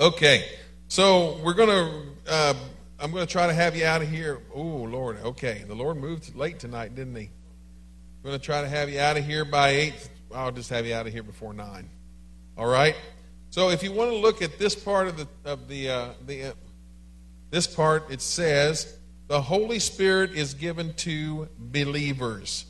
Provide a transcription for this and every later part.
Okay, so we're to, uh, I'm to try to have you out of here. Oh, Lord, okay. The Lord moved late tonight, didn't he? I'm to try to have you out of here by 8. I'll just have you out of here before 9. All right? So if you want to look at this part of the, of the, uh, the uh, this part, it says, the Holy Spirit is given to believers.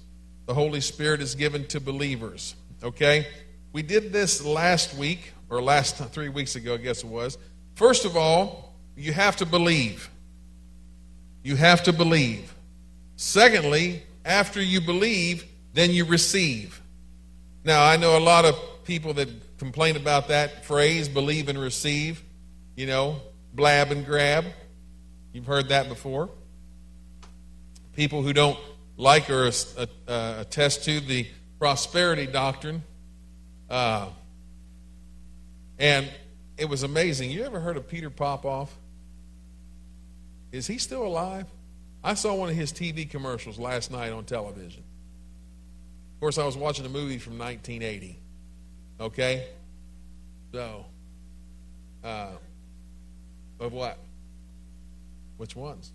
The Holy Spirit is given to believers. Okay? We did this last week or last three weeks ago, I guess it was. First of all, you have to believe. You have to believe. Secondly, after you believe, then you receive. Now, I know a lot of people that complain about that phrase, believe and receive, you know, blab and grab. You've heard that before. People who don't like or uh, uh, attest to the prosperity doctrine. Uh, and it was amazing. You ever heard of Peter Popoff? Is he still alive? I saw one of his TV commercials last night on television. Of course, I was watching a movie from 1980. Okay? So, uh, of what? Which ones?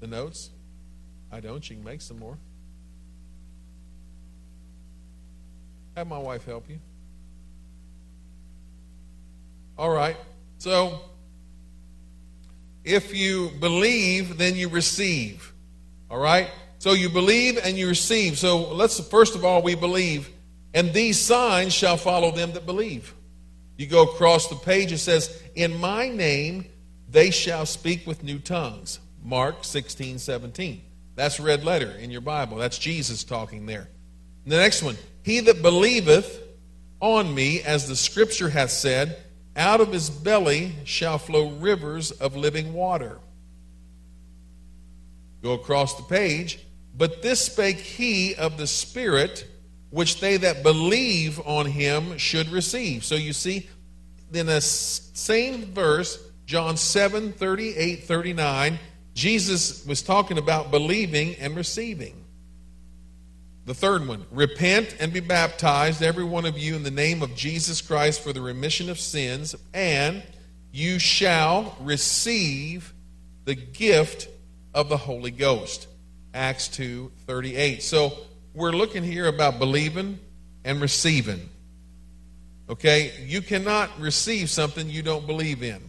The notes? I don't. You can make some more. Have my wife help you. All right. So, if you believe, then you receive. All right? So you believe and you receive. So let's, first of all, we believe. And these signs shall follow them that believe. You go across the page, it says, In my name they shall speak with new tongues. Mark 16, 17. That's red letter in your Bible. That's Jesus talking there. The next one, He that believeth on me, as the scripture hath said, out of his belly shall flow rivers of living water. Go across the page. But this spake he of the Spirit, which they that believe on him should receive. So you see, in the same verse, John 7 38 39, Jesus was talking about believing and receiving. The third one repent and be baptized, every one of you, in the name of Jesus Christ for the remission of sins, and you shall receive the gift of the Holy Ghost. Acts 2 38. So we're looking here about believing and receiving. Okay? You cannot receive something you don't believe in.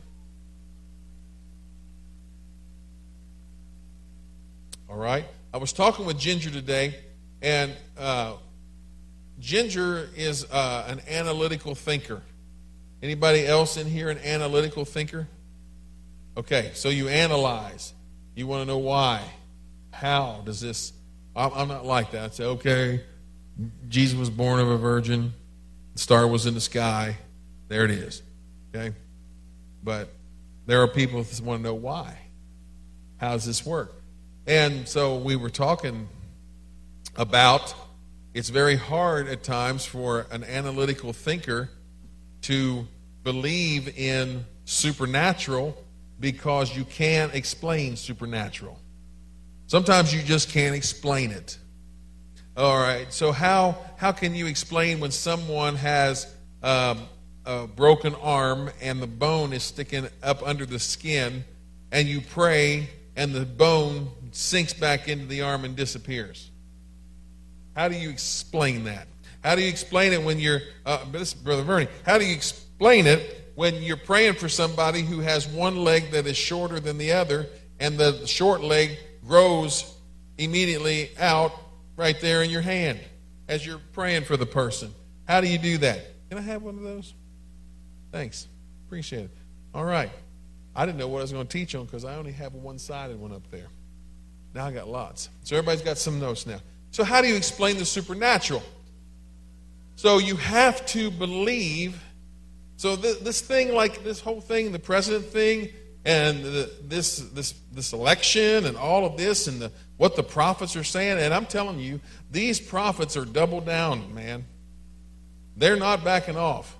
All right? I was talking with Ginger today and uh, Ginger is uh, an analytical thinker. Anybody else in here an analytical thinker? Okay, so you analyze. You want to know why. How does this? I'm, I'm not like that. I say, okay, Jesus was born of a virgin. The star was in the sky. There it is. Okay? But there are people that want to know why. How does this work? And so we were talking about it's very hard at times for an analytical thinker to believe in supernatural because you can't explain supernatural. Sometimes you just can't explain it. All right, so how, how can you explain when someone has um, a broken arm and the bone is sticking up under the skin and you pray and the bone sinks back into the arm and disappears? How do you explain that? How do you explain it when you're, uh, this Brother Vernie, how do you explain it when you're praying for somebody who has one leg that is shorter than the other and the short leg grows immediately out right there in your hand as you're praying for the person? How do you do that? Can I have one of those? Thanks. Appreciate it. All right. I didn't know what I was going to teach on because I only have a one sided one up there. Now I got lots. So everybody's got some notes now. So, how do you explain the supernatural? So, you have to believe. So, th- this thing, like this whole thing, the president thing, and the, this, this, this election, and all of this, and the, what the prophets are saying, and I'm telling you, these prophets are double down, man. They're not backing off.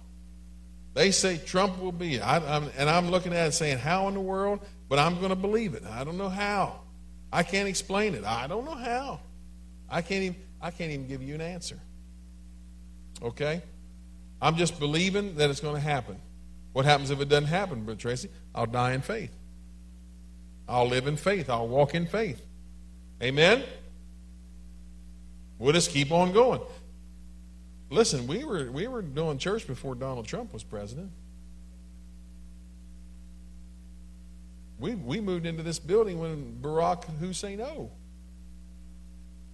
They say Trump will be, I, I'm, and I'm looking at it saying, how in the world? But I'm going to believe it. I don't know how. I can't explain it. I don't know how. I can't even, I can't even give you an answer. Okay? I'm just believing that it's going to happen. What happens if it doesn't happen, Brother Tracy? I'll die in faith. I'll live in faith. I'll walk in faith. Amen? We'll just keep on going. Listen, we were, we were doing church before Donald Trump was president. We, we moved into this building when Barack Hussein O.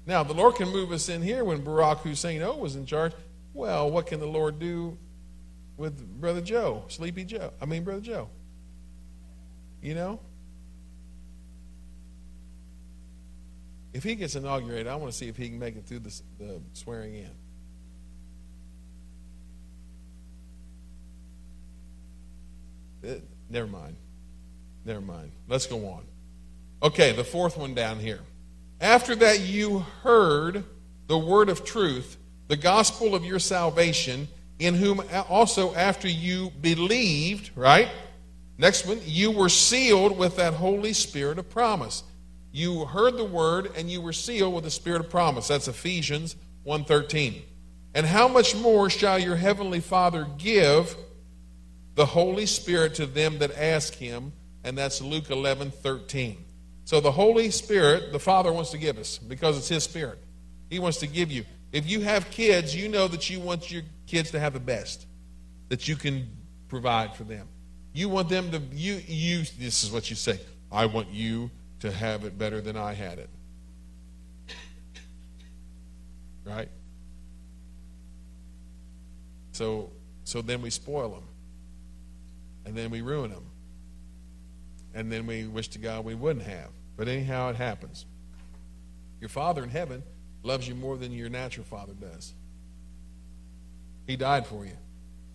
Now, the Lord can move us in here when Barack Hussein O was in charge. Well, what can the Lord do with Brother Joe, Sleepy Joe? I mean, Brother Joe. You know? If he gets inaugurated, I want to see if he can make it through the, the swearing in. It, uh, never mind. Never mind. Let's go on. Okay, the fourth one down here. After that, you heard the word of truth, the gospel of your salvation, in whom also after you believed, right? Next one, you were sealed with that Holy Spirit of promise. You heard the word and you were sealed with the Spirit of promise. That's Ephesians 1:13. And how much more shall your heavenly Father give the Holy Spirit to them that ask him? And that's Luke 11:13. So the Holy Spirit, the Father wants to give us because it's His Spirit. He wants to give you. If you have kids, you know that you want your kids to have the best that you can provide for them. You want them to you you this is what you say. I want you to have it better than I had it. Right? So so then we spoil them. And then we ruin them. And then we wish to God we wouldn't have. But anyhow, it happens. Your Father in heaven loves you more than your natural father does. He died for you,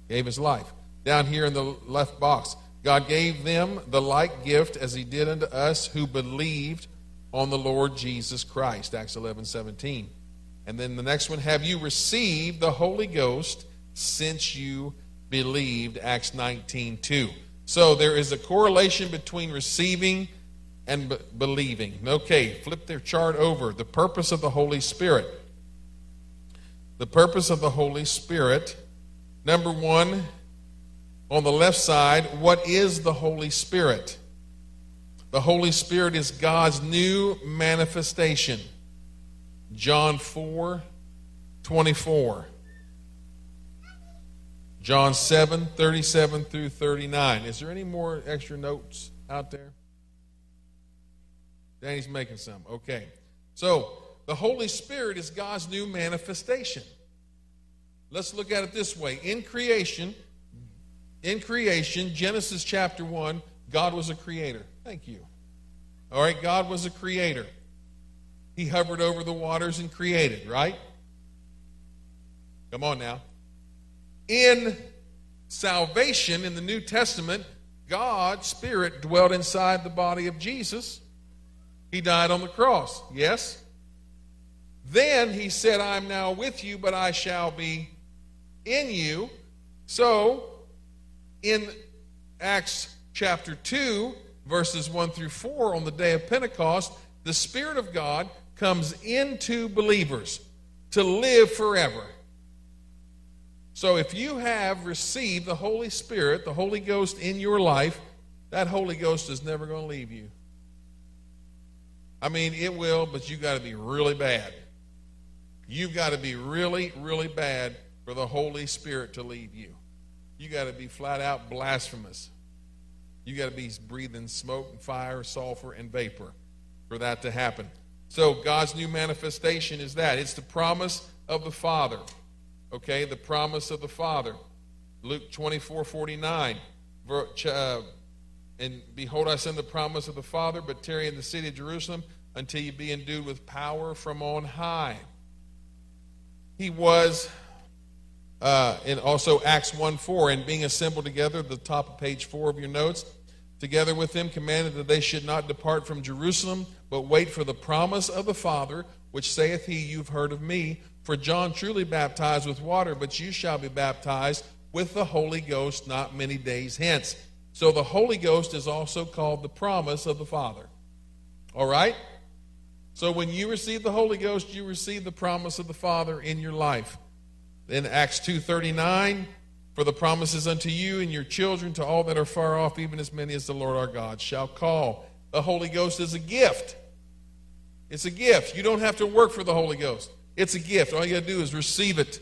gave his life. Down here in the left box, God gave them the like gift as he did unto us who believed on the Lord Jesus Christ. Acts 11 17. And then the next one, have you received the Holy Ghost since you believed? Acts 19 2. So there is a correlation between receiving and b- believing. Okay, flip their chart over. The purpose of the Holy Spirit. The purpose of the Holy Spirit. Number one, on the left side, what is the Holy Spirit? The Holy Spirit is God's new manifestation. John 4 24. John 7 37 through 39. Is there any more extra notes out there? Danny's making some. Okay. So, the Holy Spirit is God's new manifestation. Let's look at it this way. In creation, in creation, Genesis chapter 1, God was a creator. Thank you. All right, God was a creator. He hovered over the waters and created, right? Come on now. In salvation in the New Testament, God's Spirit dwelt inside the body of Jesus he died on the cross. Yes? Then he said, I'm now with you, but I shall be in you. So, in Acts chapter 2, verses 1 through 4, on the day of Pentecost, the Spirit of God comes into believers to live forever. So, if you have received the Holy Spirit, the Holy Ghost in your life, that Holy Ghost is never going to leave you. I mean, it will, but you got to be really bad. You've got to be really, really bad for the Holy Spirit to leave you. You got to be flat out blasphemous. You got to be breathing smoke and fire, sulfur, and vapor for that to happen. So, God's new manifestation is that it's the promise of the Father. Okay, the promise of the Father. Luke 24 49. Uh, and behold, I send the promise of the Father, but tarry in the city of Jerusalem until you be endued with power from on high. He was, uh, and also Acts 1 4, and being assembled together, the top of page 4 of your notes, together with them commanded that they should not depart from Jerusalem, but wait for the promise of the Father, which saith he, You've heard of me. For John truly baptized with water, but you shall be baptized with the Holy Ghost not many days hence. So the Holy Ghost is also called the promise of the Father. All right? So when you receive the Holy Ghost, you receive the promise of the Father in your life. In Acts 2:39, For the promises unto you and your children, to all that are far off, even as many as the Lord our God shall call. The Holy Ghost is a gift. It's a gift. You don't have to work for the Holy Ghost. It's a gift. All you got to do is receive it.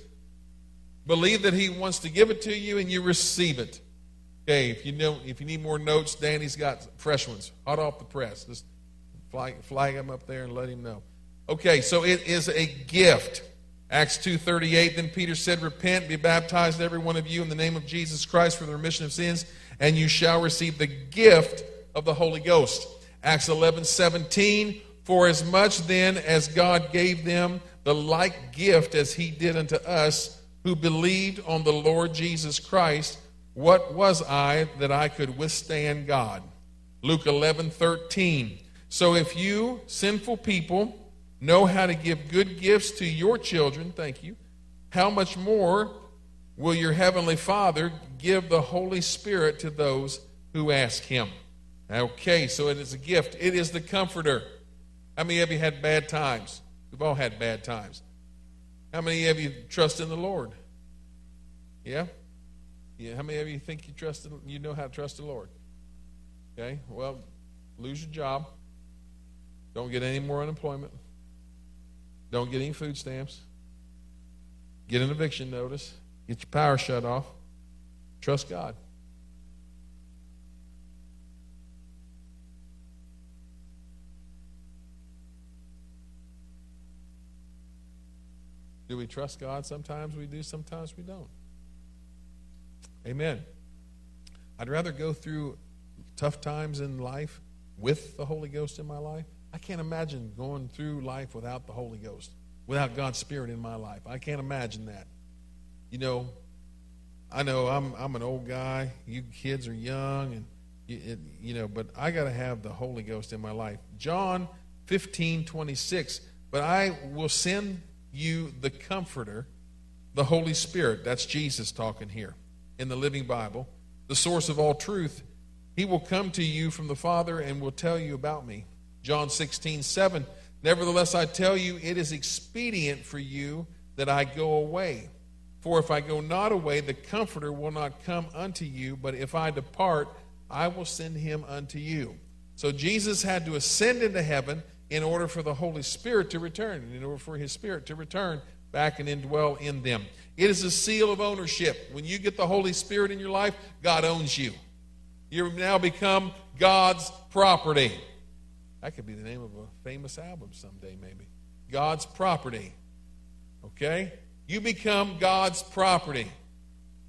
Believe that He wants to give it to you, and you receive it. Okay, if you know, if you need more notes, Danny's got fresh ones, hot off the press. Just flag, flag him up there and let him know. Okay, so it is a gift. Acts 2.38, then Peter said, Repent, be baptized, every one of you, in the name of Jesus Christ for the remission of sins, and you shall receive the gift of the Holy Ghost. Acts 11.17, For as much then as God gave them the like gift as he did unto us, who believed on the Lord Jesus Christ, what was I that I could withstand God? Luke 11.13, So if you, sinful people, know how to give good gifts to your children, thank you, how much more will your heavenly Father give the Holy Spirit to those who ask him? Okay, so it is a gift. It is the comforter. How many of you had bad times? We've all had bad times. How many of you trust in the Lord? Yeah? Yeah, how many of you think you trust in, you know how to trust the Lord? Okay? Well, lose your job. Don't get any more unemployment. Don't get any food stamps. Get an eviction notice. Get your power shut off. Trust God. Do we trust God? Sometimes we do, sometimes we don't. Amen. I'd rather go through tough times in life with the Holy Ghost in my life I can't imagine going through life without the Holy Ghost, without God's Spirit in my life. I can't imagine that. You know, I know I'm I'm an old guy. You kids are young, and you, it, you know, but I got to have the Holy Ghost in my life. John 15, 26. But I will send you the Comforter, the Holy Spirit. That's Jesus talking here in the Living Bible, the source of all truth. He will come to you from the Father and will tell you about me. John 16, 7. Nevertheless, I tell you, it is expedient for you that I go away. For if I go not away, the Comforter will not come unto you, but if I depart, I will send him unto you. So Jesus had to ascend into heaven in order for the Holy Spirit to return, in order for his Spirit to return back and indwell in them. It is a seal of ownership. When you get the Holy Spirit in your life, God owns you. You now become God's property. That could be the name of a famous album someday, maybe. God's property. Okay? You become God's property.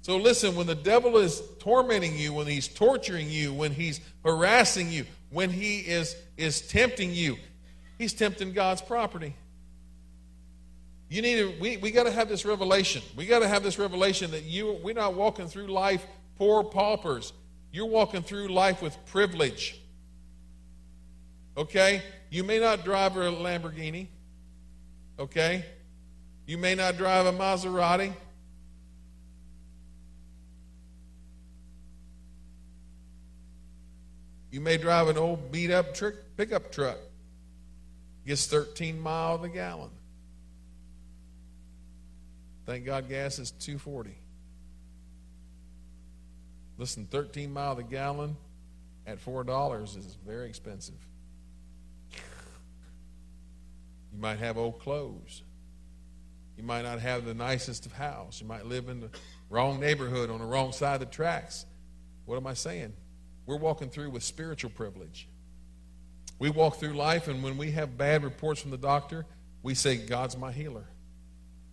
So listen, when the devil is tormenting you, when he's torturing you, when he's harassing you, when he is, is tempting you, he's tempting God's property. You need to, we, we got to have this revelation. We got to have this revelation that you we're not walking through life poor paupers. You're walking through life with privilege. Okay? You may not drive a Lamborghini. Okay? You may not drive a Maserati. You may drive an old beat up trick, pickup truck. Gets 13 miles a gallon. Thank God gas is 240. Listen, 13 miles a gallon at $4 is very expensive. You might have old clothes. You might not have the nicest of house. You might live in the wrong neighborhood on the wrong side of the tracks. What am I saying? We're walking through with spiritual privilege. We walk through life, and when we have bad reports from the doctor, we say, God's my healer.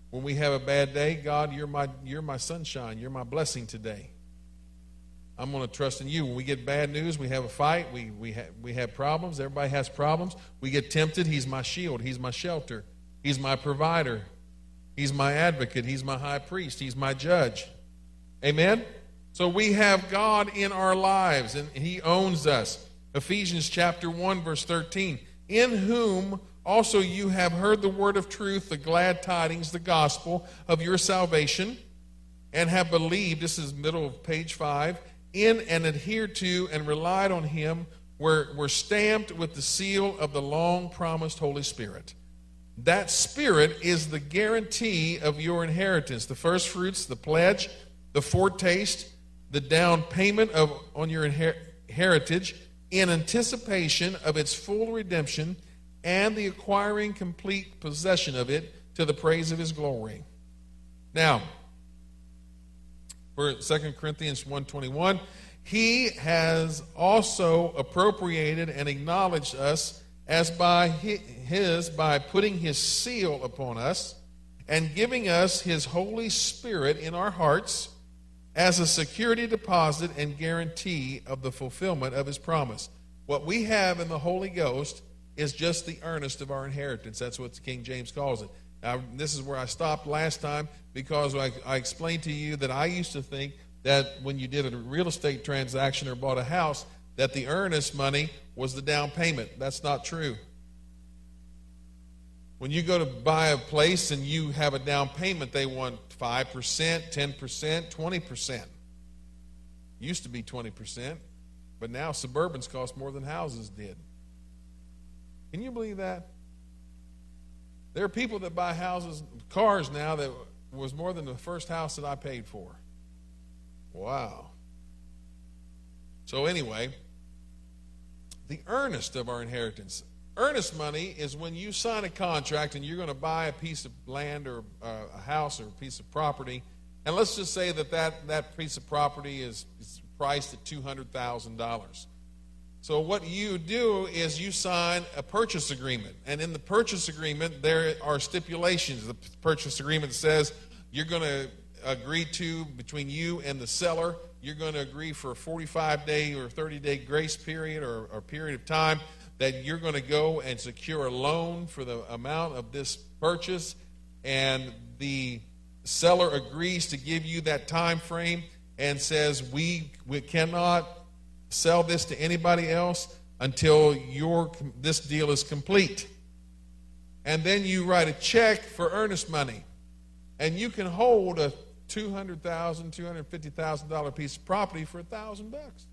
When we have a bad day, God, you're my, you're my sunshine. You're my blessing today. I'm going to trust in you. When we get bad news, we have a fight, we, we, ha- we have problems. Everybody has problems. We get tempted. He's my shield, He's my shelter, He's my provider, He's my advocate, He's my high priest, He's my judge. Amen? So we have God in our lives, and He owns us. Ephesians chapter 1, verse 13. In whom also you have heard the word of truth, the glad tidings, the gospel of your salvation, and have believed. This is middle of page 5 in and adhered to and relied on him were, were stamped with the seal of the long promised Holy Spirit. That Spirit is the guarantee of your inheritance, the first fruits, the pledge, the foretaste, the down payment of, on your inher- heritage in anticipation of its full redemption and the acquiring complete possession of it to the praise of his glory. Now, for 2 Corinthians 1:21, he has also appropriated and acknowledged us as by his by putting his seal upon us and giving us his holy spirit in our hearts as a security deposit and guarantee of the fulfillment of his promise. What we have in the Holy Ghost is just the earnest of our inheritance. That's what King James calls it. Now, this is where I stopped last time because I, I explained to you that I used to think that when you did a real estate transaction or bought a house, that the earnest money was the down payment. That's not true. When you go to buy a place and you have a down payment, they want 5%, 10%, 20%. Used to be 20%, but now suburbans cost more than houses did. Can you believe that? There are people that buy houses, cars now that was more than the first house that I paid for. Wow. So, anyway, the earnest of our inheritance. Earnest money is when you sign a contract and you're going to buy a piece of land or uh, a house or a piece of property. And let's just say that that, that piece of property is, is priced at $200,000. So, what you do is you sign a purchase agreement. And in the purchase agreement, there are stipulations. The purchase agreement says you're going to agree to between you and the seller. You're going to agree for a 45 day or 30 day grace period or, or period of time that you're going to go and secure a loan for the amount of this purchase, and the seller agrees to give you that time frame and says we, we cannot sell this to anybody else until your this deal is complete. And then you write a check for earnest money. And you can hold a $200,000, $250,000 piece of property for a thousand bucks.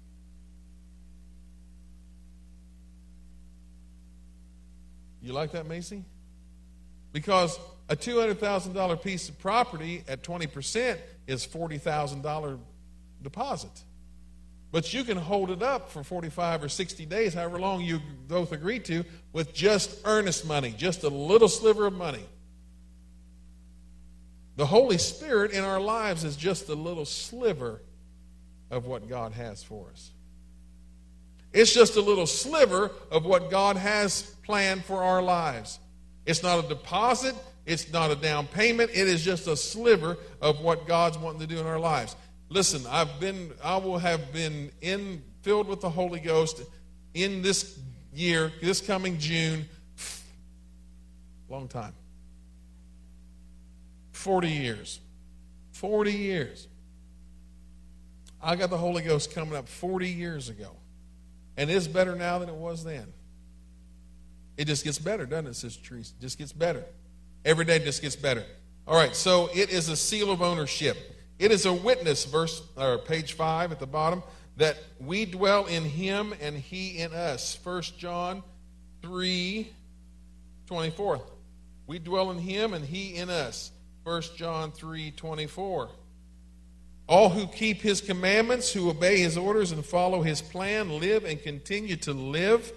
You like that, Macy? Because a $200,000 piece of property at 20% is $40,000 deposit. But you can hold it up for 45 or 60 days, however long you both agree to, with just earnest money, just a little sliver of money. The Holy Spirit in our lives is just a little sliver of what God has for us. It's just a little sliver of what God has planned for our lives. It's not a deposit, it's not a down payment, it is just a sliver of what God's wanting to do in our lives. Listen, I've been I will have been in filled with the Holy Ghost in this year, this coming June long time. 40 years. 40 years. I got the Holy Ghost coming up 40 years ago. And it's better now than it was then. It just gets better, doesn't it, Sister Teresa? It just gets better. Every day just gets better. All right, so it is a seal of ownership. It is a witness, verse or page five at the bottom, that we dwell in him and he in us. First John 3 24. We dwell in him and he in us. First John 3 24. All who keep his commandments, who obey his orders and follow his plan, live and continue to live,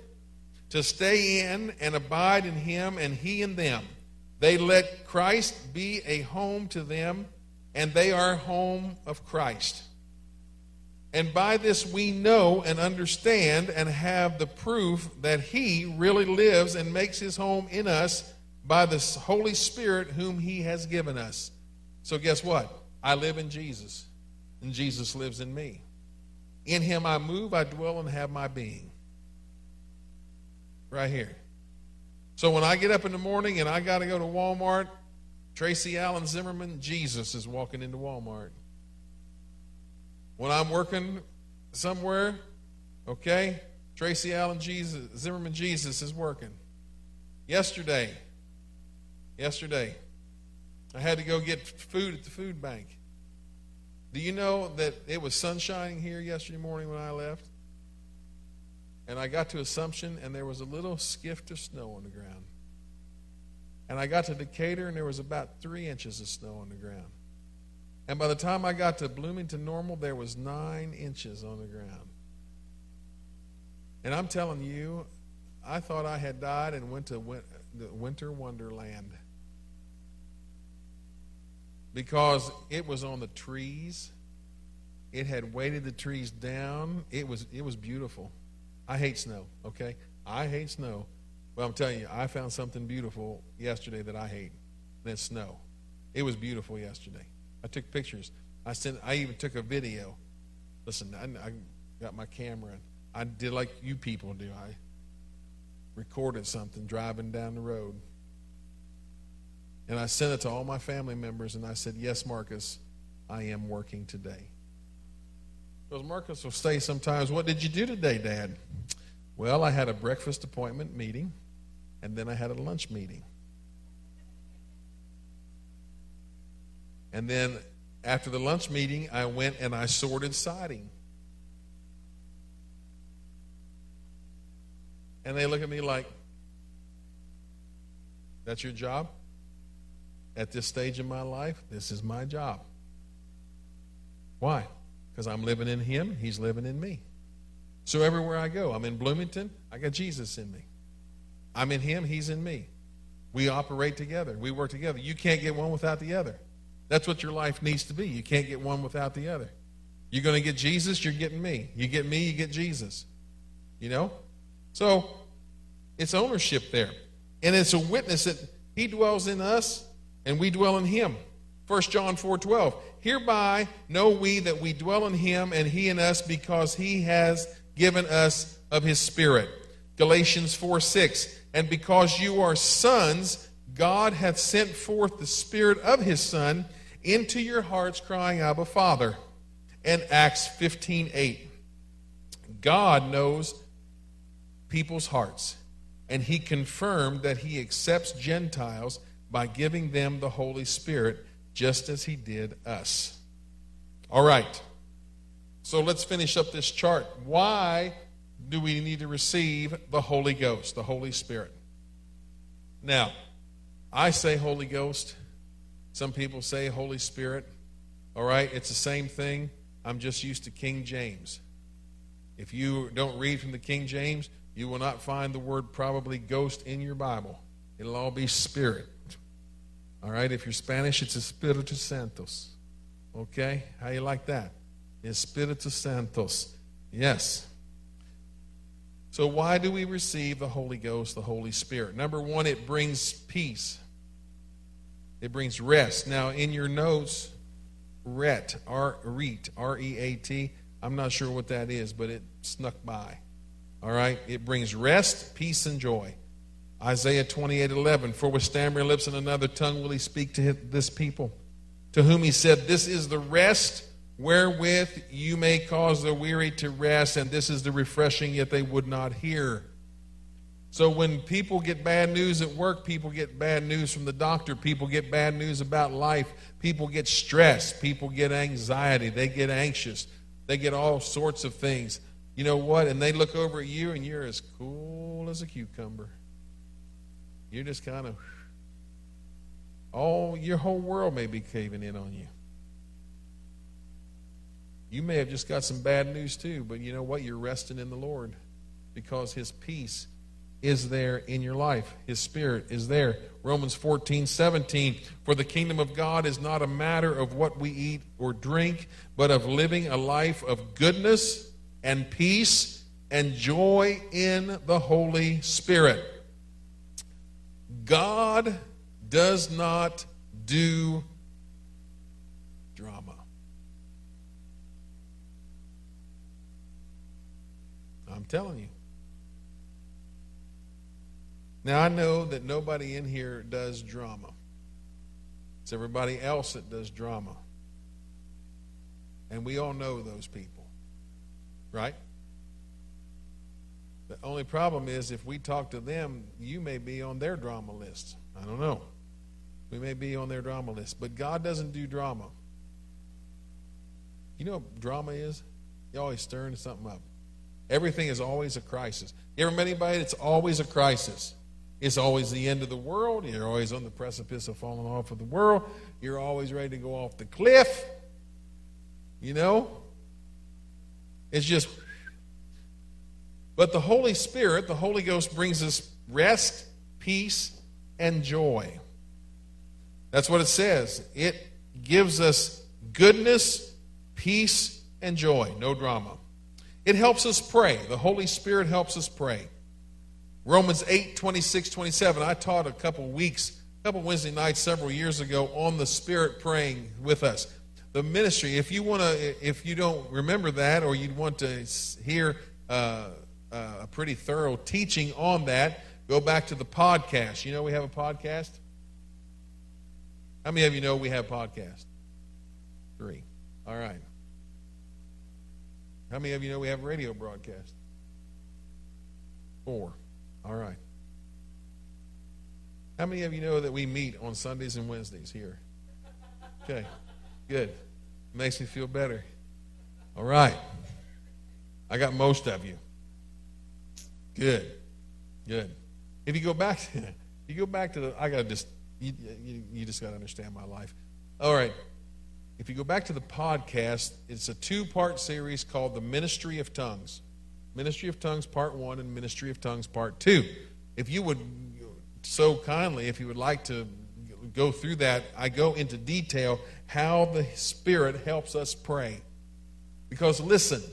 to stay in and abide in him and he in them. They let Christ be a home to them, and they are home of Christ. And by this we know and understand and have the proof that he really lives and makes his home in us by the Holy Spirit whom he has given us. So, guess what? I live in Jesus and Jesus lives in me. In him I move, I dwell, and have my being. Right here. So when I get up in the morning and I got to go to Walmart, Tracy Allen Zimmerman, Jesus is walking into Walmart. When I'm working somewhere, okay, Tracy Allen Jesus, Zimmerman Jesus is working. Yesterday, yesterday, I had to go get food at the food bank. Do you know that it was sunshining here yesterday morning when I left? And I got to Assumption, and there was a little skift of snow on the ground. And I got to Decatur, and there was about three inches of snow on the ground. And by the time I got to Bloomington Normal, there was nine inches on the ground. And I'm telling you, I thought I had died and went to winter wonderland because it was on the trees. It had weighted the trees down. It was it was beautiful. I hate snow, okay? I hate snow. But I'm telling you, I found something beautiful yesterday that I hate. And it's snow. It was beautiful yesterday. I took pictures. I sent I even took a video. Listen, I, I got my camera and I did like you people do. I recorded something driving down the road. And I sent it to all my family members and I said, Yes, Marcus, I am working today. Because Marcus will say sometimes, What did you do today, Dad? Well, I had a breakfast appointment meeting and then I had a lunch meeting. And then after the lunch meeting, I went and I sorted siding. And they look at me like, That's your job? At this stage in my life, this is my job. Why? Because I'm living in Him, He's living in me. So everywhere I go, I'm in Bloomington, I got Jesus in me. I'm in Him, He's in me. We operate together, we work together. You can't get one without the other. That's what your life needs to be. You can't get one without the other. You're going to get Jesus, you're getting me. You get me, you get Jesus. You know? So it's ownership there. And it's a witness that he dwells in us and we dwell in him. 1 John 4 12. Hereby know we that we dwell in him and he in us because he has given us of his spirit. Galatians 4 6. And because you are sons, God hath sent forth the spirit of his son into your hearts, crying, Abba, Father. And Acts 15 8. God knows people's hearts. And he confirmed that he accepts Gentiles by giving them the Holy Spirit, just as he did us. All right. So let's finish up this chart. Why do we need to receive the Holy Ghost, the Holy Spirit? Now, I say Holy Ghost. Some people say Holy Spirit. All right, it's the same thing. I'm just used to King James. If you don't read from the King James, you will not find the word probably ghost in your Bible. It'll all be spirit. All right, if you're Spanish, it's Espíritu Santos. Okay, how you like that? Espíritu Santos. Yes. So, why do we receive the Holy Ghost, the Holy Spirit? Number one, it brings peace, it brings rest. Now, in your notes, ret, R, reet, R E A T, I'm not sure what that is, but it snuck by. All right? It brings rest, peace, and joy. Isaiah 28 11. For with stammering lips and another tongue will he speak to this people, to whom he said, This is the rest wherewith you may cause the weary to rest, and this is the refreshing, yet they would not hear. So when people get bad news at work, people get bad news from the doctor, people get bad news about life, people get stressed, people get anxiety, they get anxious, they get all sorts of things you know what? And they look over at you and you're as cool as a cucumber. You're just kind of, oh, your whole world may be caving in on you. You may have just got some bad news too, but you know what? You're resting in the Lord because His peace is there in your life. His Spirit is there. Romans 14, 17. For the kingdom of God is not a matter of what we eat or drink, but of living a life of goodness and peace and joy in the Holy Spirit. God does not do drama. I'm telling you. Now, I know that nobody in here does drama. It's everybody else that does drama. And we all know those people. Right? The only problem is if we talk to them, you may be on their drama list. I don't know. We may be on their drama list. But God doesn't do drama. You know what drama is? You're always stirring something up. Everything is always a crisis. You ever met anybody that's always a crisis? It's always the end of the world. You're always on the precipice of falling off of the world. You're always ready to go off the cliff. You know? It's just. But the Holy Spirit, the Holy Ghost, brings us rest, peace, and joy. That's what it says. It gives us goodness, peace, and joy. No drama. It helps us pray. The Holy Spirit helps us pray. Romans 8, 26, 27. I taught a couple weeks, a couple Wednesday nights several years ago on the Spirit praying with us. The ministry, if you want to, if you don't remember that or you'd want to hear uh, uh, a pretty thorough teaching on that, go back to the podcast. You know we have a podcast? How many of you know we have podcast? Three. All right. How many of you know we have radio broadcast? Four. All right. How many of you know that we meet on Sundays and Wednesdays here? Okay, good. Makes me feel better. All right. I got most of you. Good, good. If you go back, to, you go back to the. I gotta just. You, you, you just gotta understand my life. All right. If you go back to the podcast, it's a two-part series called "The Ministry of Tongues." Ministry of Tongues Part 1 and Ministry of Tongues Part 2. If you would so kindly, if you would like to go through that, I go into detail how the Spirit helps us pray. Because listen,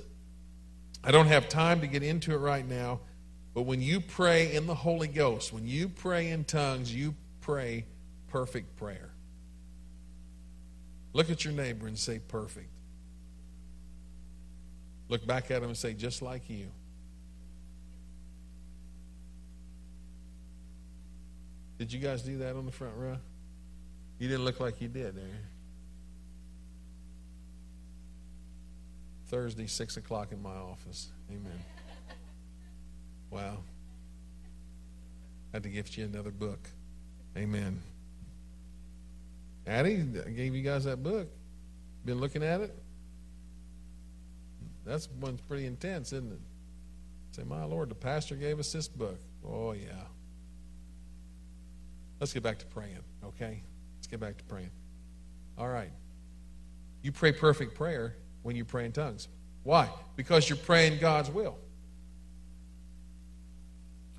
I don't have time to get into it right now, but when you pray in the Holy Ghost, when you pray in tongues, you pray perfect prayer. Look at your neighbor and say, perfect. Look back at him and say, just like you. Did you guys do that on the front row? You didn't look like you did, there. Thursday, 6 o'clock in my office. Amen. Wow. Had to gift you another book. Amen. Addie, gave you guys that book. Been looking at it? That's one's pretty intense, isn't it? Say, my Lord, the pastor gave us this book. Oh, yeah. Let's get back to praying, okay? Let's get back to praying. All right. You pray perfect prayer when you pray in tongues. Why? Because you're praying God's will.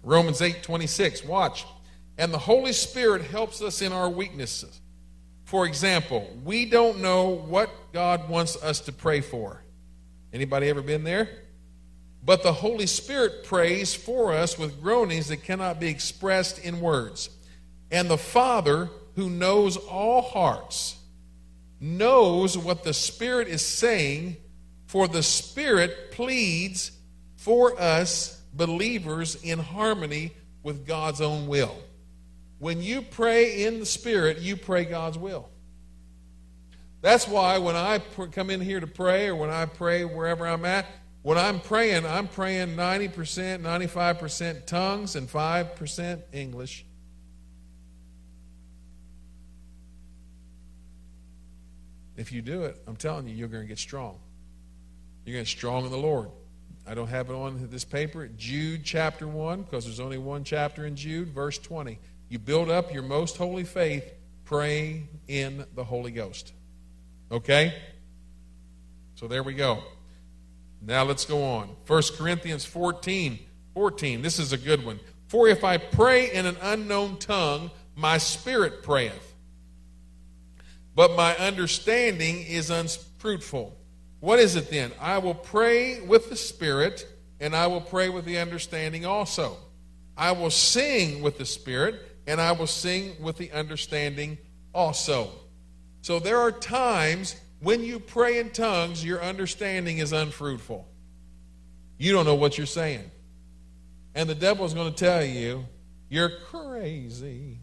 Romans 8 26. Watch. And the Holy Spirit helps us in our weaknesses. For example, we don't know what God wants us to pray for. Anybody ever been there? But the Holy Spirit prays for us with groanings that cannot be expressed in words. And the Father, who knows all hearts, knows what the Spirit is saying, for the Spirit pleads for us believers in harmony with God's own will. When you pray in the Spirit, you pray God's will. That's why when I come in here to pray or when I pray wherever I'm at, when I'm praying, I'm praying 90%, 95% tongues and 5% English. If you do it, I'm telling you, you're going to get strong. You're going to get strong in the Lord. I don't have it on this paper. Jude chapter 1, because there's only one chapter in Jude, verse 20. You build up your most holy faith praying in the Holy Ghost. Okay? So there we go. Now let's go on. 1 Corinthians 14 14. This is a good one. For if I pray in an unknown tongue, my spirit prayeth, but my understanding is unfruitful. What is it then? I will pray with the spirit, and I will pray with the understanding also. I will sing with the spirit, and I will sing with the understanding also. So there are times when you pray in tongues, your understanding is unfruitful. You don't know what you're saying. And the devil is going to tell you, you're crazy.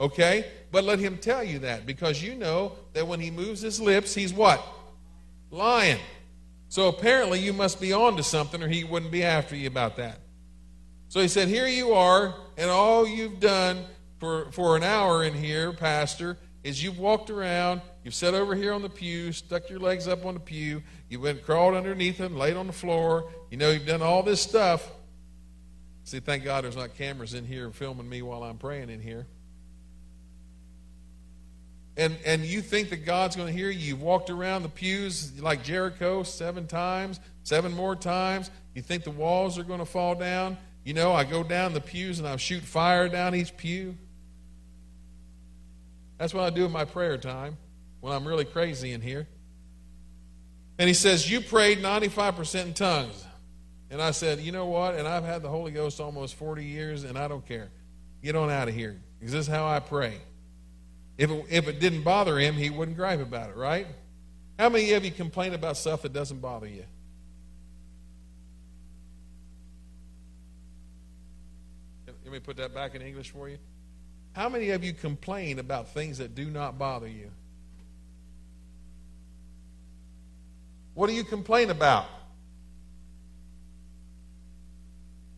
Okay? But let him tell you that because you know that when he moves his lips, he's what? Lying. So apparently you must be on to something or he wouldn't be after you about that. So he said, Here you are, and all you've done for, for an hour in here, Pastor, is you've walked around, you've sat over here on the pew, stuck your legs up on the pew, you went crawled underneath it, laid on the floor. You know, you've done all this stuff. See, thank God there's not cameras in here filming me while I'm praying in here. and, and you think that God's going to hear you. You've walked around the pews like Jericho seven times, seven more times. You think the walls are going to fall down. You know, I go down the pews and I shoot fire down each pew. That's what I do in my prayer time when I'm really crazy in here. And he says, You prayed 95% in tongues. And I said, You know what? And I've had the Holy Ghost almost 40 years, and I don't care. Get on out of here. Because this is how I pray. If it, if it didn't bother him, he wouldn't gripe about it, right? How many of you complain about stuff that doesn't bother you? Let me put that back in English for you. How many of you complain about things that do not bother you? What do you complain about?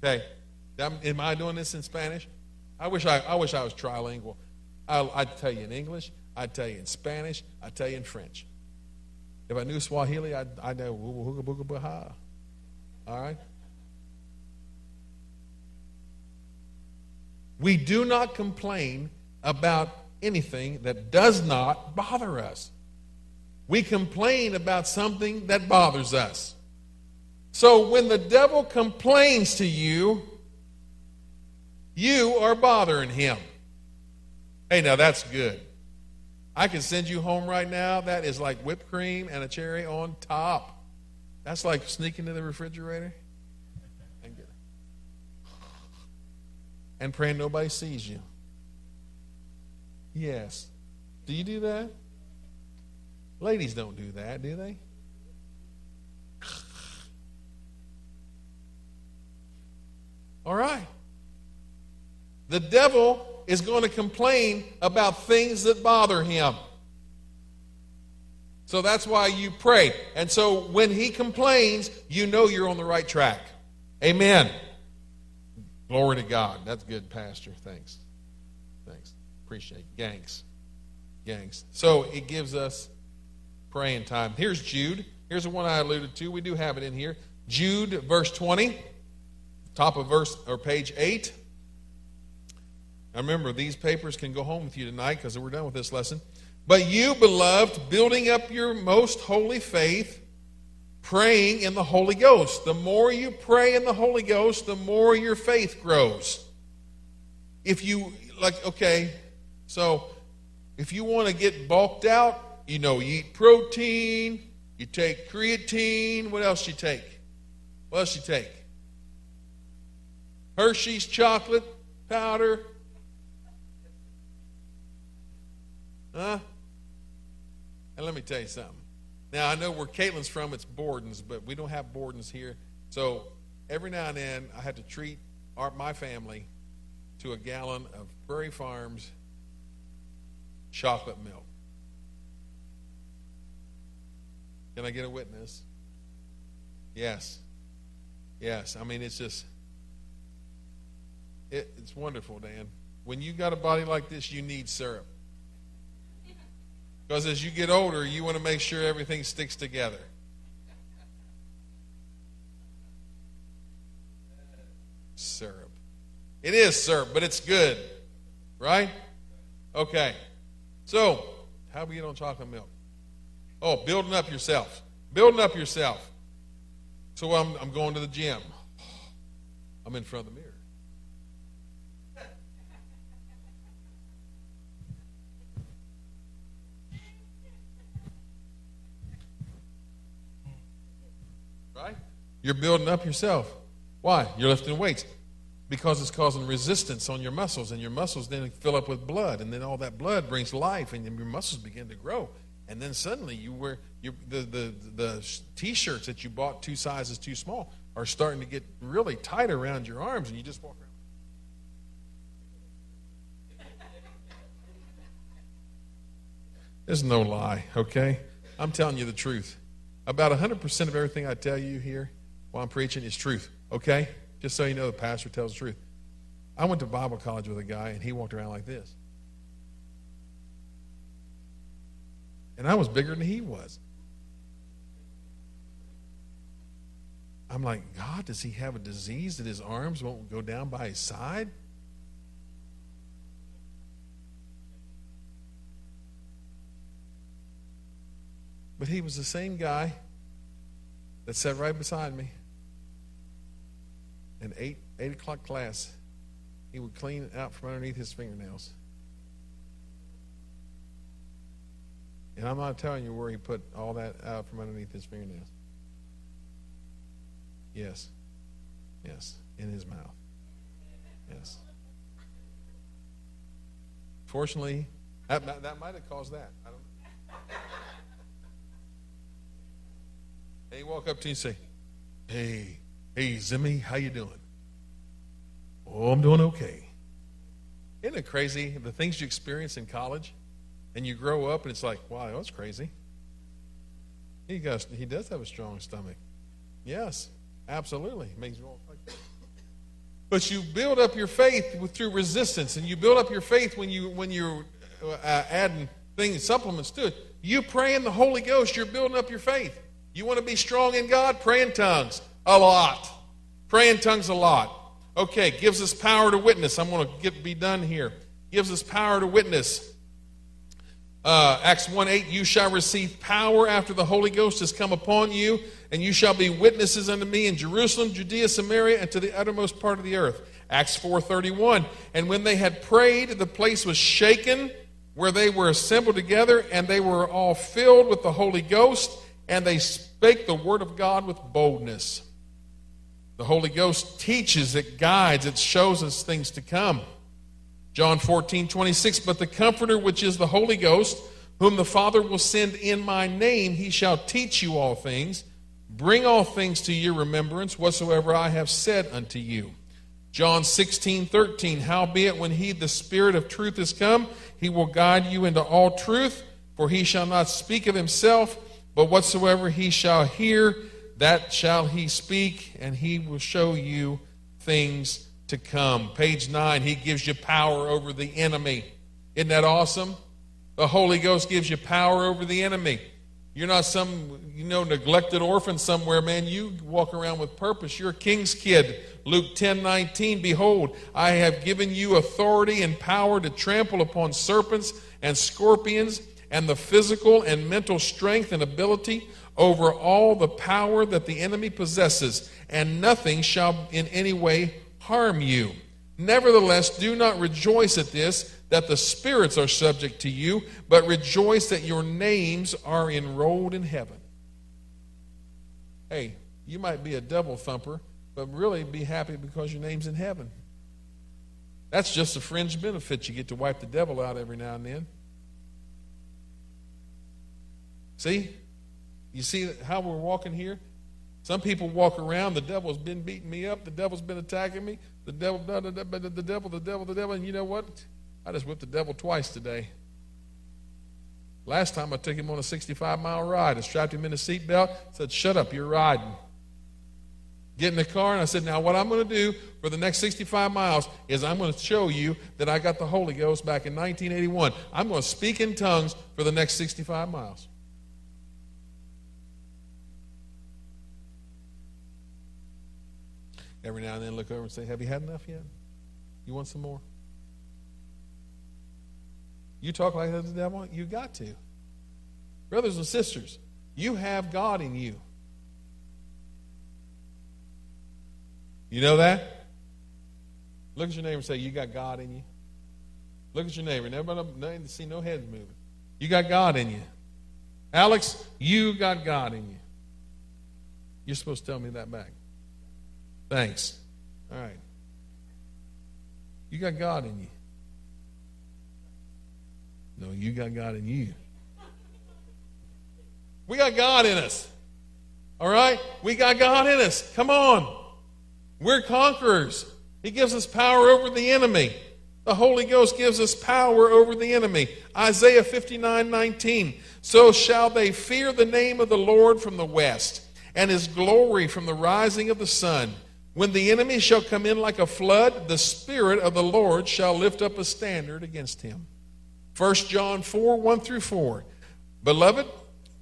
Okay, am I doing this in Spanish? I wish I, I wish I was trilingual. I, would tell you in English, I'd tell you in Spanish, I'd tell you in French. If I knew Swahili, I'd, I'd know booga baha. All right? We do not complain about anything that does not bother us. We complain about something that bothers us. So when the devil complains to you, you are bothering him. Hey, now that's good. I can send you home right now. That is like whipped cream and a cherry on top. That's like sneaking to the refrigerator and, and praying nobody sees you. Yes. Do you do that? Ladies don't do that, do they? All right. The devil is going to complain about things that bother him. So that's why you pray. And so when he complains, you know you're on the right track. Amen. Glory to God. That's good, Pastor. Thanks. Thanks. Appreciate it. Gangs. Gangs. So it gives us praying time. Here's Jude. Here's the one I alluded to. We do have it in here. Jude, verse 20, top of verse or page 8. Now remember, these papers can go home with you tonight because we're done with this lesson. But you, beloved, building up your most holy faith, praying in the Holy Ghost. The more you pray in the Holy Ghost, the more your faith grows. If you, like, okay, so if you want to get bulked out, you know, you eat protein, you take creatine. What else you take? What else you take? Hershey's chocolate powder, Huh? And let me tell you something. Now, I know where Caitlin's from, it's Borden's, but we don't have Borden's here. So every now and then, I have to treat our, my family to a gallon of Prairie Farms chocolate milk. Can I get a witness? Yes. Yes. I mean, it's just, it, it's wonderful, Dan. When you got a body like this, you need syrup. Because as you get older, you want to make sure everything sticks together. Syrup. It is syrup, but it's good. Right? Okay. So, how we get on chocolate milk? Oh, building up yourself. Building up yourself. So I'm, I'm going to the gym. I'm in front of the mirror. You're building up yourself. Why? You're lifting weights. Because it's causing resistance on your muscles, and your muscles then fill up with blood, and then all that blood brings life, and your muscles begin to grow. And then suddenly you wear the, the, the t-shirts that you bought two sizes too small are starting to get really tight around your arms, and you just walk around. There's no lie, okay? I'm telling you the truth. About 100% of everything I tell you here while I'm preaching is truth, okay? Just so you know, the pastor tells the truth. I went to Bible college with a guy, and he walked around like this. And I was bigger than he was. I'm like, God, does he have a disease that his arms won't go down by his side? But he was the same guy that sat right beside me. In eight eight o'clock class, he would clean out from underneath his fingernails. And I'm not telling you where he put all that out from underneath his fingernails. Yes. Yes. In his mouth. Yes. Fortunately, that, that might have caused that. I don't know. Walk up to you and say, Hey, hey, Zimmy, how you doing? Oh, I'm doing okay. Isn't it crazy the things you experience in college? And you grow up and it's like, wow, that's crazy. He, he does have a strong stomach. Yes, absolutely. Makes you like But you build up your faith with, through resistance, and you build up your faith when you when you're uh, adding things, supplements to it. You pray in the Holy Ghost. You're building up your faith. You want to be strong in God? Pray in tongues a lot. Pray in tongues a lot. Okay, gives us power to witness. I'm going to get be done here. Gives us power to witness. Uh, Acts 1 8, you shall receive power after the Holy Ghost has come upon you, and you shall be witnesses unto me in Jerusalem, Judea, Samaria, and to the uttermost part of the earth. Acts 4 31, and when they had prayed, the place was shaken where they were assembled together, and they were all filled with the Holy Ghost, and they spake the word of God with boldness. The Holy Ghost teaches, it guides, it shows us things to come. John 14, 26, but the Comforter, which is the Holy Ghost, whom the Father will send in my name, he shall teach you all things, bring all things to your remembrance, whatsoever I have said unto you. John 16, 13, howbeit when he, the Spirit of truth, is come, he will guide you into all truth, for he shall not speak of himself, but whatsoever he shall hear, that shall he speak, and he will show you things to come. Page 9, he gives you power over the enemy. Isn't that awesome? The Holy Ghost gives you power over the enemy. You're not some, you know, neglected orphan somewhere, man. You walk around with purpose. You're a king's kid. Luke 10 19, behold, I have given you authority and power to trample upon serpents and scorpions and the physical and mental strength and ability over all the power that the enemy possesses, and nothing shall in any way harm you. Nevertheless, do not rejoice at this, that the spirits are subject to you, but rejoice that your names are enrolled in heaven. Hey, you might be a devil thumper, but really be happy because your name's in heaven. That's just a fringe benefit. You get to wipe the devil out every now and then. See? You see how we're walking here? Some people walk around, the devil's been beating me up, the devil's been attacking me, the devil, the, the, the, the devil, the devil, the devil, and you know what? I just whipped the devil twice today. Last time I took him on a 65 mile ride. I strapped him in a seatbelt, said, Shut up, you're riding. Get in the car, and I said, Now, what I'm going to do for the next 65 miles is I'm going to show you that I got the Holy Ghost back in 1981. I'm going to speak in tongues for the next 65 miles. Every now and then look over and say, Have you had enough yet? You want some more? You talk like that the devil? You got to. Brothers and sisters, you have God in you. You know that? Look at your neighbor and say, You got God in you. Look at your neighbor. Nobody see no heads moving. You got God in you. Alex, you got God in you. You're supposed to tell me that back. Thanks. All right. You got God in you. No, you got God in you. We got God in us. All right? We got God in us. Come on. We're conquerors. He gives us power over the enemy. The Holy Ghost gives us power over the enemy. Isaiah 59 19. So shall they fear the name of the Lord from the west, and his glory from the rising of the sun. When the enemy shall come in like a flood, the Spirit of the Lord shall lift up a standard against him. 1 John 4 1 through 4. Beloved,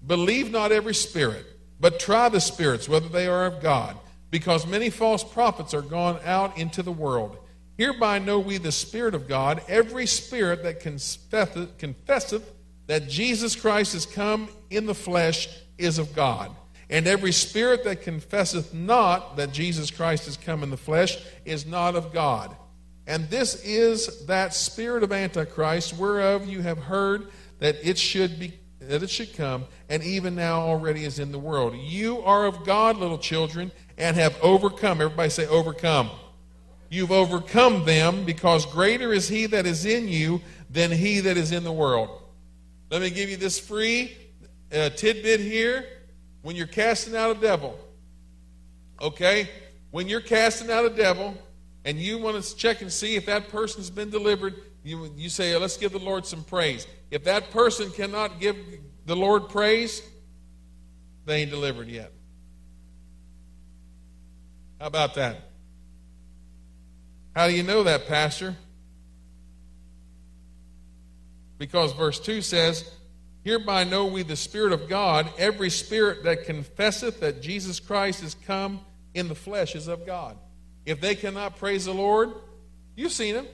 believe not every spirit, but try the spirits whether they are of God, because many false prophets are gone out into the world. Hereby know we the Spirit of God. Every spirit that confesseth, confesseth that Jesus Christ is come in the flesh is of God. And every spirit that confesseth not that Jesus Christ is come in the flesh is not of God. And this is that spirit of Antichrist, whereof you have heard that it should be that it should come, and even now already is in the world. You are of God, little children, and have overcome. Everybody say, overcome. You've overcome them because greater is he that is in you than he that is in the world. Let me give you this free uh, tidbit here. When you're casting out a devil, okay? When you're casting out a devil and you want to check and see if that person's been delivered, you, you say, let's give the Lord some praise. If that person cannot give the Lord praise, they ain't delivered yet. How about that? How do you know that, Pastor? Because verse 2 says, Hereby know we the Spirit of God. Every spirit that confesseth that Jesus Christ is come in the flesh is of God. If they cannot praise the Lord, you've seen them.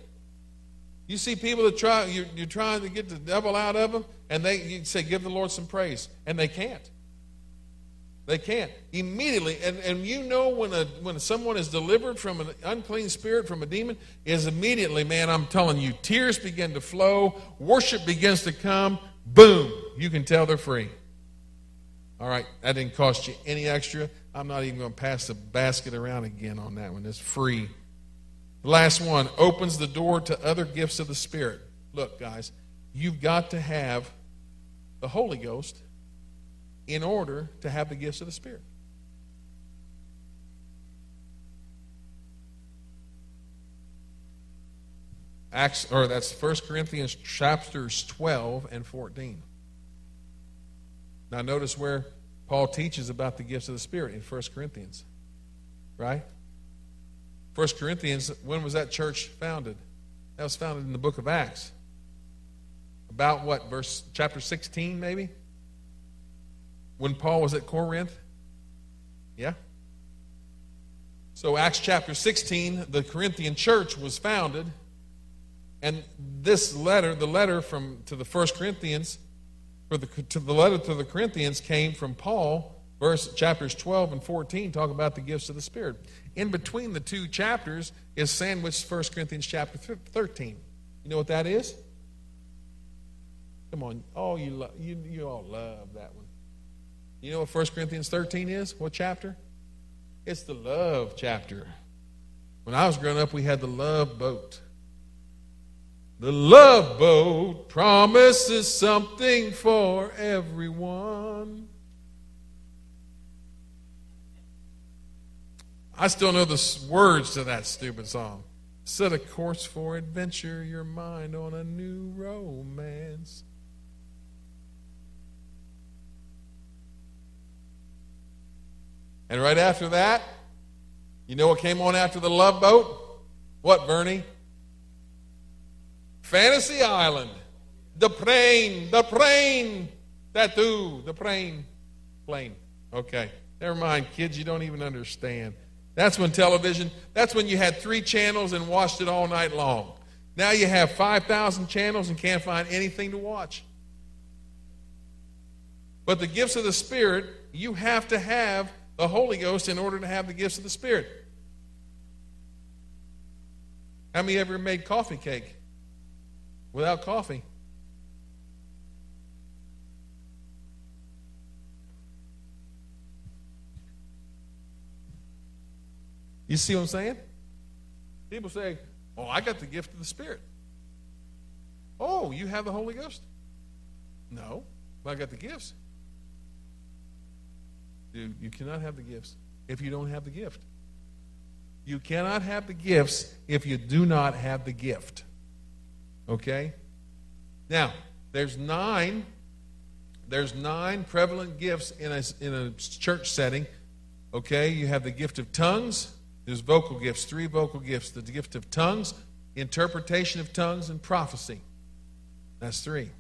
You see people that try, you're, you're trying to get the devil out of them, and they you say, Give the Lord some praise. And they can't. They can't. Immediately, and, and you know when a when someone is delivered from an unclean spirit, from a demon, is immediately, man, I'm telling you, tears begin to flow, worship begins to come, boom, you can tell they're free. All right, that didn't cost you any extra. I'm not even going to pass the basket around again on that one. It's free. The last one opens the door to other gifts of the Spirit. Look, guys, you've got to have the Holy Ghost in order to have the gifts of the Spirit. Acts, or that's 1 Corinthians chapters 12 and 14. Now, notice where Paul teaches about the gifts of the Spirit in 1 Corinthians, right? 1 Corinthians, when was that church founded? That was founded in the book of Acts. About what, verse chapter 16, maybe? When Paul was at Corinth? Yeah? So, Acts chapter 16, the Corinthian church was founded. And this letter, the letter from to the first Corinthians, for the, to the letter to the Corinthians came from Paul verse chapters 12 and 14 talk about the gifts of the spirit. In between the two chapters is sandwiched 1 corinthians chapter 13 you know what that is? Come on oh you, lo- you, you all love that one. You know what 1 corinthians 13 is? What chapter? It's the love chapter. When i was growing up we had the love boat the love boat promises something for everyone I still know the words to that stupid song. Set a course for adventure, your mind on a new romance. And right after that, you know what came on after the love boat? What, Bernie? Fantasy Island. The plane, the plane, tattoo, the plane, plane. Okay, never mind, kids, you don't even understand. That's when television, that's when you had three channels and watched it all night long. Now you have 5,000 channels and can't find anything to watch. But the gifts of the Spirit, you have to have the Holy Ghost in order to have the gifts of the Spirit. How many ever made coffee cake without coffee? You see what I'm saying? People say, Oh, I got the gift of the Spirit. Oh, you have the Holy Ghost? No, but I got the gifts. Dude, you cannot have the gifts if you don't have the gift. You cannot have the gifts if you do not have the gift. Okay? Now, there's nine there's nine prevalent gifts in a, in a church setting. Okay, you have the gift of tongues, there's vocal gifts, three vocal gifts the gift of tongues, interpretation of tongues, and prophecy. That's three.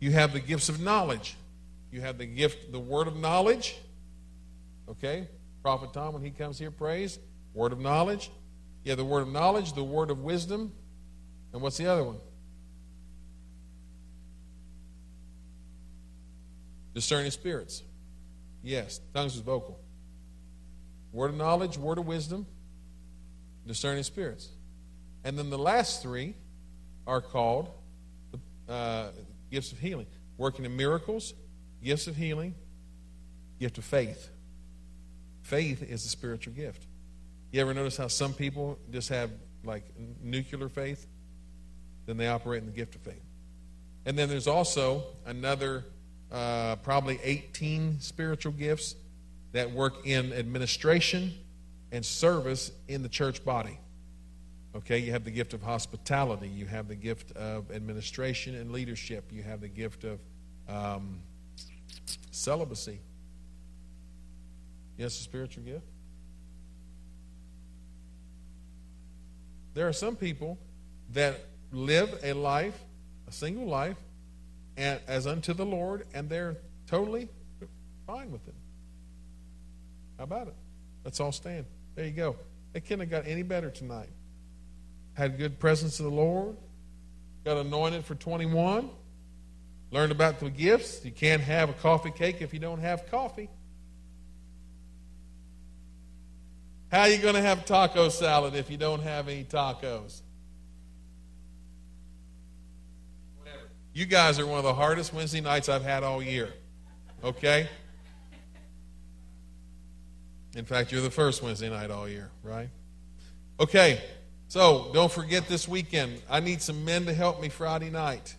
You have the gifts of knowledge. You have the gift, the word of knowledge. Okay? Prophet Tom, when he comes here, prays. Word of knowledge. Have the word of knowledge, the word of wisdom. And what's the other one? Discerning spirits. Yes. Tongues is vocal. Word of knowledge, word of wisdom, discerning spirits. And then the last three are called uh, gifts of healing working in miracles, gifts of healing, gift of faith. Faith is a spiritual gift. You ever notice how some people just have like nuclear faith? Then they operate in the gift of faith. And then there's also another uh, probably 18 spiritual gifts that work in administration and service in the church body. Okay, you have the gift of hospitality, you have the gift of administration and leadership, you have the gift of um, celibacy. Yes, a spiritual gift. There are some people that live a life, a single life, and as unto the Lord, and they're totally fine with it. How about it? Let's all stand. There you go. It couldn't have got any better tonight. Had good presence of the Lord. Got anointed for 21. Learned about the gifts. You can't have a coffee cake if you don't have coffee. How are you going to have taco salad if you don't have any tacos? You guys are one of the hardest Wednesday nights I've had all year. Okay? In fact, you're the first Wednesday night all year, right? Okay, so don't forget this weekend. I need some men to help me Friday night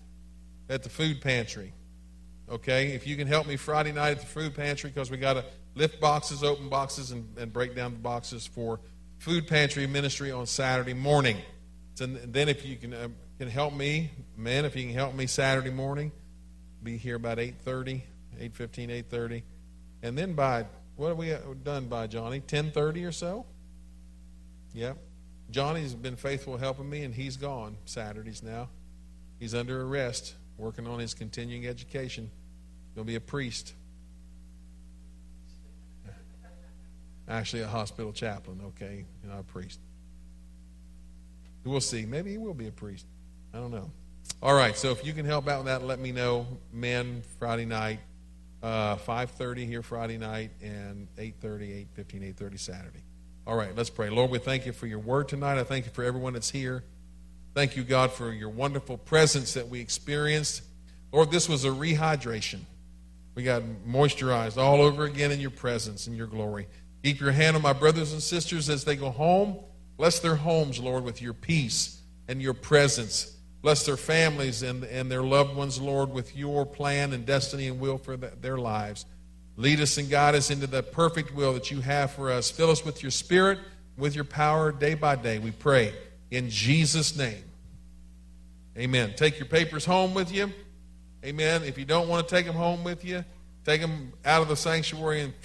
at the food pantry. Okay, if you can help me Friday night at the food pantry because we got to lift boxes, open boxes, and, and break down the boxes for food pantry ministry on Saturday morning. So then, if you can uh, can help me, men, if you can help me Saturday morning, be here about 8.30, 8.15, 8.30. And then by what have we done by Johnny? 10:30 or so? Yep. Johnny's been faithful helping me, and he's gone Saturdays now. He's under arrest, working on his continuing education. He'll be a priest. Actually, a hospital chaplain, okay, not a priest. We'll see. Maybe he will be a priest. I don't know. All right, so if you can help out with that, let me know. Men, Friday night, uh, 5.30 here Friday night, and 8.30, 8.15, 8.30 Saturday. All right, let's pray. Lord, we thank you for your word tonight. I thank you for everyone that's here. Thank you, God, for your wonderful presence that we experienced. Lord, this was a rehydration. We got moisturized all over again in your presence and your glory. Keep your hand on my brothers and sisters as they go home. Bless their homes, Lord, with your peace and your presence. Bless their families and, and their loved ones, Lord, with your plan and destiny and will for the, their lives. Lead us and guide us into the perfect will that you have for us. Fill us with your spirit, with your power day by day, we pray. In Jesus' name. Amen. Take your papers home with you. Amen. If you don't want to take them home with you, take them out of the sanctuary and